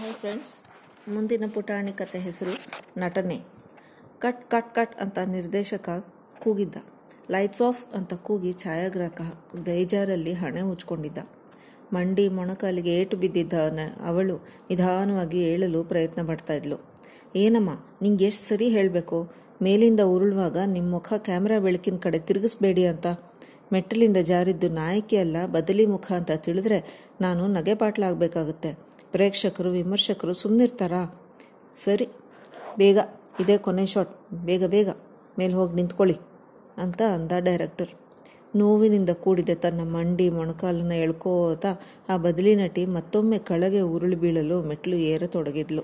Hi friends ಮುಂದಿನ ಪುಟಾಣಿ ಕತೆ ಹೆಸರು ನಟನೆ. ಕಟ್ ಕಟ್ ಕಟ್ ಅಂತ ನಿರ್ದೇಶಕ ಕೂಗಿದ್ದ. ಲೈಟ್ಸ್ ಆಫ್ ಅಂತ ಕೂಗಿ ಛಾಯಾಗ್ರಾಹಕ ಬೇಜಾರಲ್ಲಿ ಹಣೆ ಉಜ್ಕೊಂಡಿದ್ದ. ಮಂಡಿ ಮೊಣಕಾಲಿಗೆ ಏಟು ಬಿದ್ದಿದ್ದ ಅವಳು ನಿಧಾನವಾಗಿ ಏಳಲು ಪ್ರಯತ್ನ ಪಡ್ತಾ ಇದ್ಲು. ಏನಮ್ಮ, ನಿಂಗೆ ಎಷ್ಟು ಸರಿ ಹೇಳಬೇಕು? ಮೇಲಿಂದ ಉರುಳುವಾಗ ನಿಮ್ಮ ಮುಖ ಕ್ಯಾಮ್ರಾ ಬೆಳಕಿನ ಕಡೆ ತಿರುಗಿಸ್ಬೇಡಿ ಅಂತ. ಮೆಟ್ಟಲಿಂದ ಜಾರಿದ್ದು ನಾಯಕಿ ಅಲ್ಲ, ಬದಲಿ ಮುಖ ಅಂತ ತಿಳಿದ್ರೆ ನಾನು ನಗೆಪಾಟ್ಲಾಗಬೇಕಾಗುತ್ತೆ. ಪ್ರೇಕ್ಷಕರು, ವಿಮರ್ಶಕರು ಸುಮ್ಮನಿರ್ತಾರಾ ಸರಿ, ಬೇಗ, ಇದೇ ಕೊನೆ ಶಾಟ್ ಬೇಗ ಬೇಗ, ಮೇಲೆ ಹೋಗಿ ನಿಂತ್ಕೊಳ್ಳಿ ಅಂತ ಅಂದ ಡೈರೆಕ್ಟರ್ ನೋವಿನಿಂದ ಕೂಡಿದ ತನ್ನ ಮಂಡಿ ಮೊಣಕಾಲನ್ನು ಎಳ್ಕೋತಾ ಆ ಬದಲಿ ನಟಿ ಮತ್ತೊಮ್ಮೆ ಕೆಳಗೆ ಉರುಳಿ ಬೀಳಲು ಮೆಟ್ಲು ಏರತೊಡಗಿದ್ಲು.